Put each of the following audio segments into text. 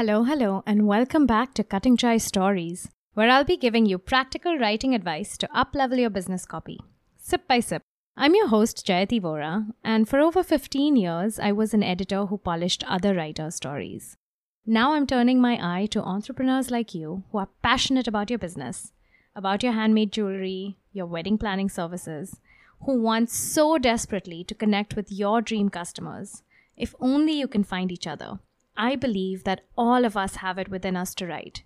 Hello, hello, and welcome back to Cutting Chai Stories, where I'll be giving you practical writing advice to uplevel your business copy, sip by sip. I'm your host, Jayati Vora, and for over 15 years, I was an editor who polished other writers' stories. Now I'm turning my eye to entrepreneurs like you who are passionate about your business, about your handmade jewelry, your wedding planning services, who want so desperately to connect with your dream customers. If only you can find each other. I believe that all of us have it within us to write.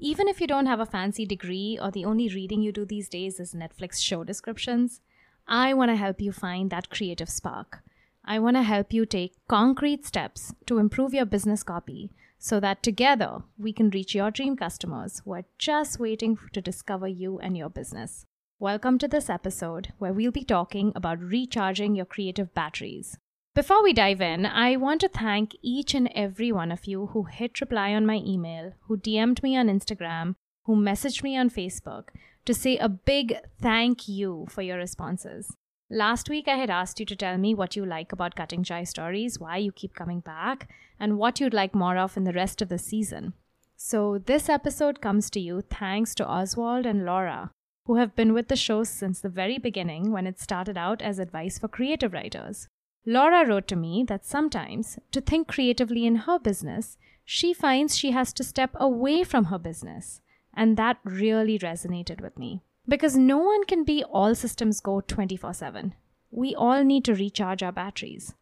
Even if you don't have a fancy degree or the only reading you do these days is Netflix show descriptions, I want to help you find that creative spark. I want to help you take concrete steps to improve your business copy so that together we can reach your dream customers who are just waiting to discover you and your business. Welcome to this episode where we'll be talking about recharging your creative batteries. Before we dive in, I want to thank each and every one of you who hit reply on my email, who DM'd me on Instagram, who messaged me on Facebook to say a big thank you for your responses. Last week, I had asked you to tell me what you like about Cutting Chai Stories, why you keep coming back, and what you'd like more of in the rest of the season. So, this episode comes to you thanks to Oswald and Laura, who have been with the show since the very beginning when it started out as advice for creative writers. Laura wrote to me that sometimes, to think creatively in her business, she finds she has to step away from her business. And that really resonated with me. Because no one can be all systems go 24 7. We all need to recharge our batteries.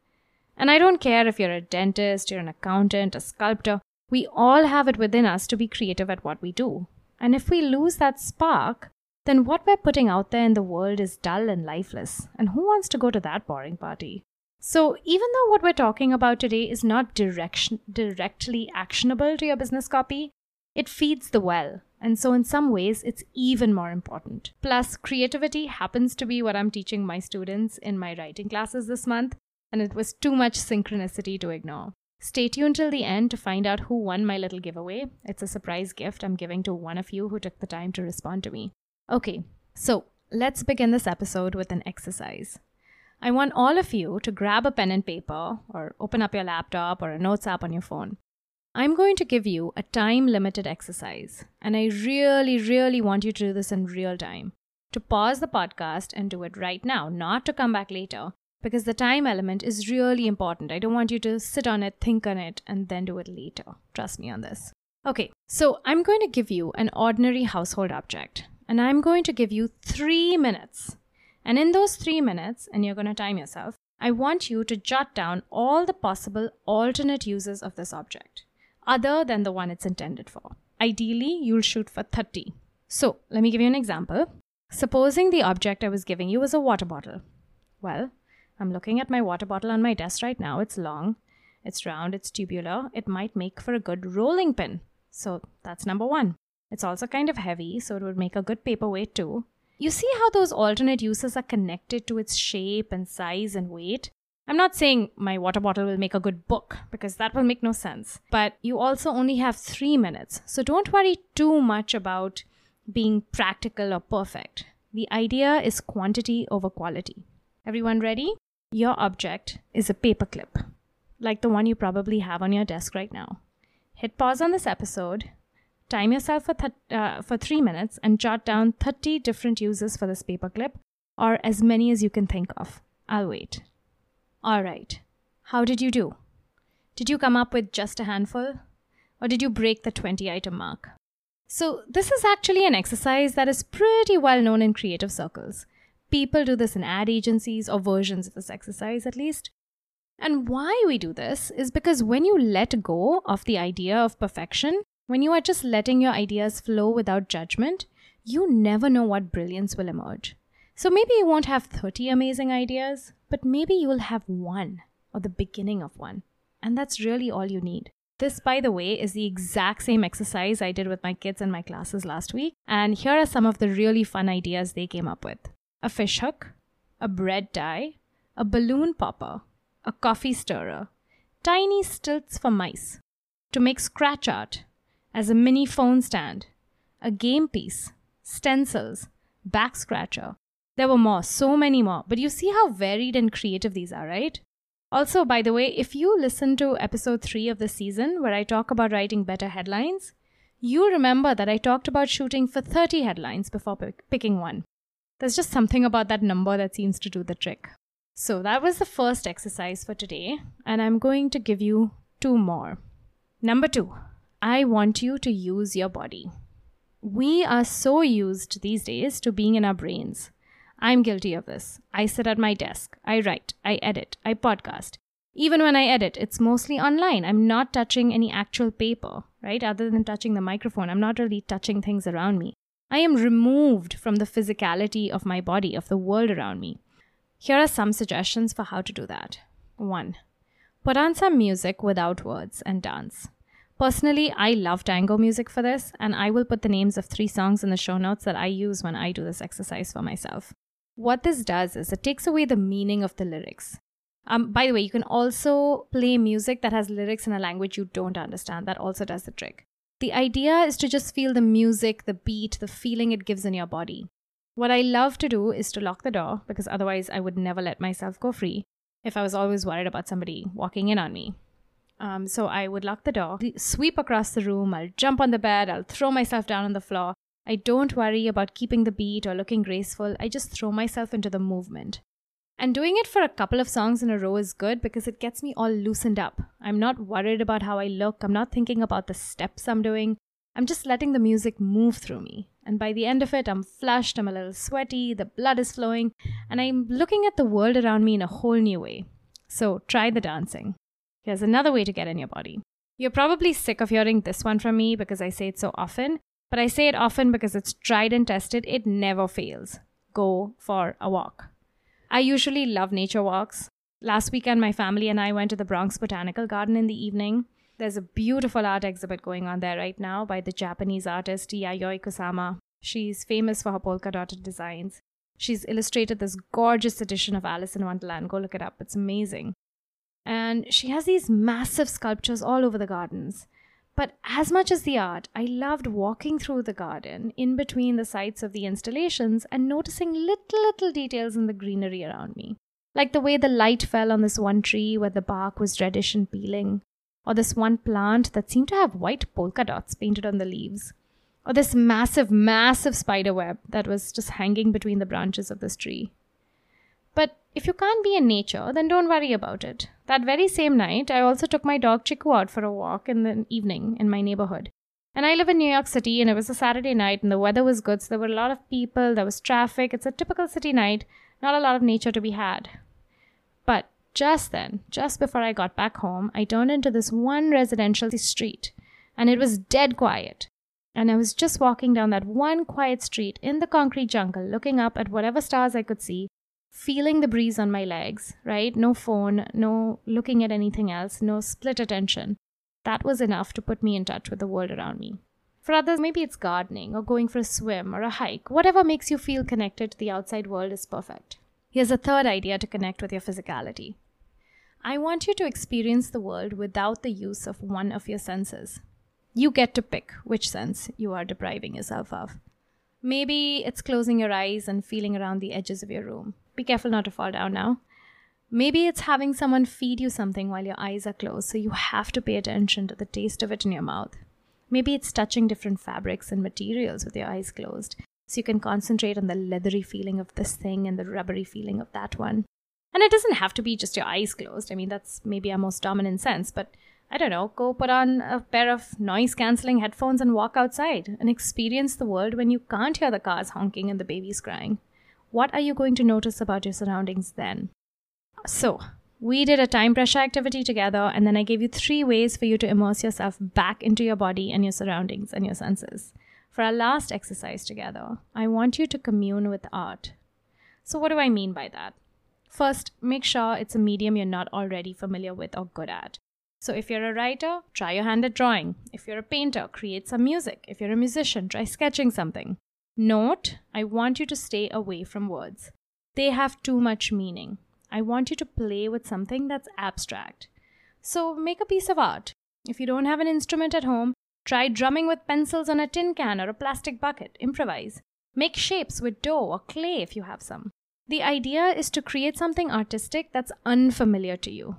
And I don't care if you're a dentist, you're an accountant, a sculptor, we all have it within us to be creative at what we do. And if we lose that spark, then what we're putting out there in the world is dull and lifeless. And who wants to go to that boring party? So, even though what we're talking about today is not direction, directly actionable to your business copy, it feeds the well. And so, in some ways, it's even more important. Plus, creativity happens to be what I'm teaching my students in my writing classes this month, and it was too much synchronicity to ignore. Stay tuned till the end to find out who won my little giveaway. It's a surprise gift I'm giving to one of you who took the time to respond to me. Okay, so let's begin this episode with an exercise. I want all of you to grab a pen and paper or open up your laptop or a notes app on your phone. I'm going to give you a time limited exercise, and I really, really want you to do this in real time. To pause the podcast and do it right now, not to come back later, because the time element is really important. I don't want you to sit on it, think on it, and then do it later. Trust me on this. Okay, so I'm going to give you an ordinary household object, and I'm going to give you three minutes and in those three minutes, and you're going to time yourself, I want you to jot down all the possible alternate uses of this object, other than the one it's intended for. Ideally, you'll shoot for 30. So, let me give you an example. Supposing the object I was giving you was a water bottle. Well, I'm looking at my water bottle on my desk right now. It's long, it's round, it's tubular. It might make for a good rolling pin. So, that's number one. It's also kind of heavy, so it would make a good paperweight too. You see how those alternate uses are connected to its shape and size and weight? I'm not saying my water bottle will make a good book because that will make no sense. But you also only have three minutes. So don't worry too much about being practical or perfect. The idea is quantity over quality. Everyone ready? Your object is a paperclip, like the one you probably have on your desk right now. Hit pause on this episode, Time yourself for, th- uh, for three minutes and jot down 30 different uses for this paperclip, or as many as you can think of. I'll wait. All right. How did you do? Did you come up with just a handful? Or did you break the 20 item mark? So, this is actually an exercise that is pretty well known in creative circles. People do this in ad agencies or versions of this exercise at least. And why we do this is because when you let go of the idea of perfection, when you are just letting your ideas flow without judgment, you never know what brilliance will emerge. So maybe you won't have 30 amazing ideas, but maybe you will have one or the beginning of one. And that's really all you need. This, by the way, is the exact same exercise I did with my kids in my classes last week. And here are some of the really fun ideas they came up with a fish hook, a bread tie, a balloon popper, a coffee stirrer, tiny stilts for mice, to make scratch art, as a mini phone stand, a game piece, stencils, back scratcher. There were more, so many more, but you see how varied and creative these are, right? Also, by the way, if you listen to episode 3 of the season where I talk about writing better headlines, you remember that I talked about shooting for 30 headlines before picking one. There's just something about that number that seems to do the trick. So, that was the first exercise for today, and I'm going to give you two more. Number two, I want you to use your body. We are so used these days to being in our brains. I'm guilty of this. I sit at my desk, I write, I edit, I podcast. Even when I edit, it's mostly online. I'm not touching any actual paper, right? Other than touching the microphone, I'm not really touching things around me. I am removed from the physicality of my body, of the world around me. Here are some suggestions for how to do that. 1. Put on some music without words and dance. Personally, I love tango music for this, and I will put the names of three songs in the show notes that I use when I do this exercise for myself. What this does is it takes away the meaning of the lyrics. Um, by the way, you can also play music that has lyrics in a language you don't understand. That also does the trick. The idea is to just feel the music, the beat, the feeling it gives in your body. What I love to do is to lock the door because otherwise I would never let myself go free if I was always worried about somebody walking in on me. Um, so I would lock the door, sweep across the room, I'll jump on the bed, I'll throw myself down on the floor. I don't worry about keeping the beat or looking graceful, I just throw myself into the movement. And doing it for a couple of songs in a row is good because it gets me all loosened up. I'm not worried about how I look, I'm not thinking about the steps I'm doing. I'm just letting the music move through me. And by the end of it, I'm flushed, I'm a little sweaty, the blood is flowing, and I'm looking at the world around me in a whole new way. So try the dancing. Here's another way to get in your body. You're probably sick of hearing this one from me because I say it so often, but I say it often because it's tried and tested. It never fails. Go for a walk. I usually love nature walks. Last weekend, my family and I went to the Bronx Botanical Garden in the evening. There's a beautiful art exhibit going on there right now by the Japanese artist Yayoi Kusama. She's famous for her polka dotted designs. She's illustrated this gorgeous edition of Alice in Wonderland. Go look it up, it's amazing. And she has these massive sculptures all over the gardens. But as much as the art, I loved walking through the garden in between the sites of the installations and noticing little, little details in the greenery around me. Like the way the light fell on this one tree where the bark was reddish and peeling, or this one plant that seemed to have white polka dots painted on the leaves, or this massive, massive spider web that was just hanging between the branches of this tree. But if you can't be in nature, then don't worry about it. That very same night, I also took my dog Chiku out for a walk in the evening in my neighborhood. And I live in New York City, and it was a Saturday night, and the weather was good, so there were a lot of people, there was traffic. It's a typical city night, not a lot of nature to be had. But just then, just before I got back home, I turned into this one residential street, and it was dead quiet. And I was just walking down that one quiet street in the concrete jungle, looking up at whatever stars I could see, feeling the breeze on my legs, right? No phone, no looking at anything else, no split attention. That was enough to put me in touch with the world around me. For others, maybe it's gardening or going for a swim or a hike. Whatever makes you feel connected to the outside world is perfect. Here's a third idea to connect with your physicality. I want you to experience the world without the use of one of your senses. You get to pick which sense you are depriving yourself of. Maybe it's closing your eyes and feeling around the edges of your room. Be careful not to fall down now. Maybe it's having someone feed you something while your eyes are closed, so you have to pay attention to the taste of it in your mouth. Maybe it's touching different fabrics and materials with your eyes closed, so you can concentrate on the leathery feeling of this thing and the rubbery feeling of that one. And it doesn't have to be just your eyes closed. I mean, that's maybe our most dominant sense, but I don't know, go put on a pair of noise cancelling headphones and walk outside and experience the world when you can't hear the cars honking and the babies crying. What are you going to notice about your surroundings then? So, we did a time pressure activity together, and then I gave you three ways for you to immerse yourself back into your body and your surroundings and your senses. For our last exercise together, I want you to commune with art. So, what do I mean by that? First, make sure it's a medium you're not already familiar with or good at. So, if you're a writer, try your hand at drawing. If you're a painter, create some music. If you're a musician, try sketching something. Note, I want you to stay away from words. They have too much meaning. I want you to play with something that's abstract. So, make a piece of art. If you don't have an instrument at home, try drumming with pencils on a tin can or a plastic bucket. Improvise. Make shapes with dough or clay if you have some. The idea is to create something artistic that's unfamiliar to you.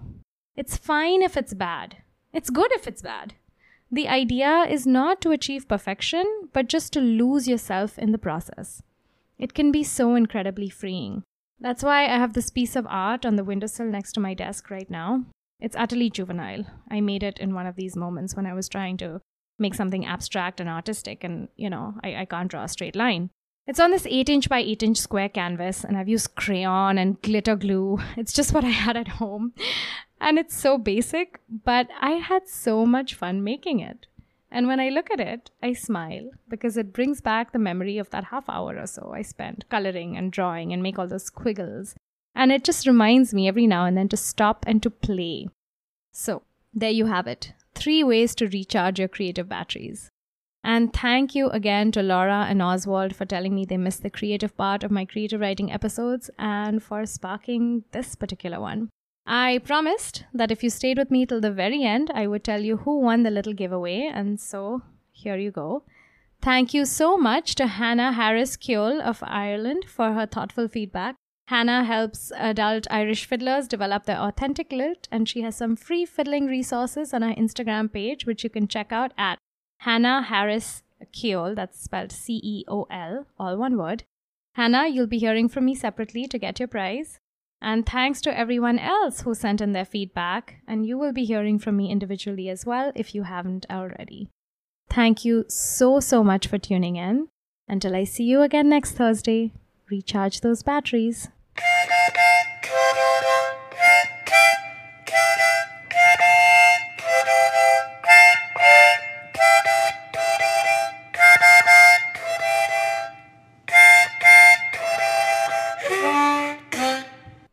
It's fine if it's bad, it's good if it's bad. The idea is not to achieve perfection, but just to lose yourself in the process. It can be so incredibly freeing. That's why I have this piece of art on the windowsill next to my desk right now. It's utterly juvenile. I made it in one of these moments when I was trying to make something abstract and artistic, and you know, I, I can't draw a straight line. It's on this 8 inch by 8 inch square canvas, and I've used crayon and glitter glue. It's just what I had at home. And it's so basic, but I had so much fun making it. And when I look at it, I smile because it brings back the memory of that half hour or so I spent coloring and drawing and make all those squiggles. And it just reminds me every now and then to stop and to play. So, there you have it three ways to recharge your creative batteries. And thank you again to Laura and Oswald for telling me they missed the creative part of my creative writing episodes and for sparking this particular one. I promised that if you stayed with me till the very end, I would tell you who won the little giveaway, and so here you go. Thank you so much to Hannah Harris Ceol of Ireland for her thoughtful feedback. Hannah helps adult Irish fiddlers develop their authentic lilt, and she has some free fiddling resources on her Instagram page, which you can check out at Hannah Harris Ceol. That's spelled C E O L, all one word. Hannah, you'll be hearing from me separately to get your prize. And thanks to everyone else who sent in their feedback, and you will be hearing from me individually as well if you haven't already. Thank you so, so much for tuning in. Until I see you again next Thursday, recharge those batteries.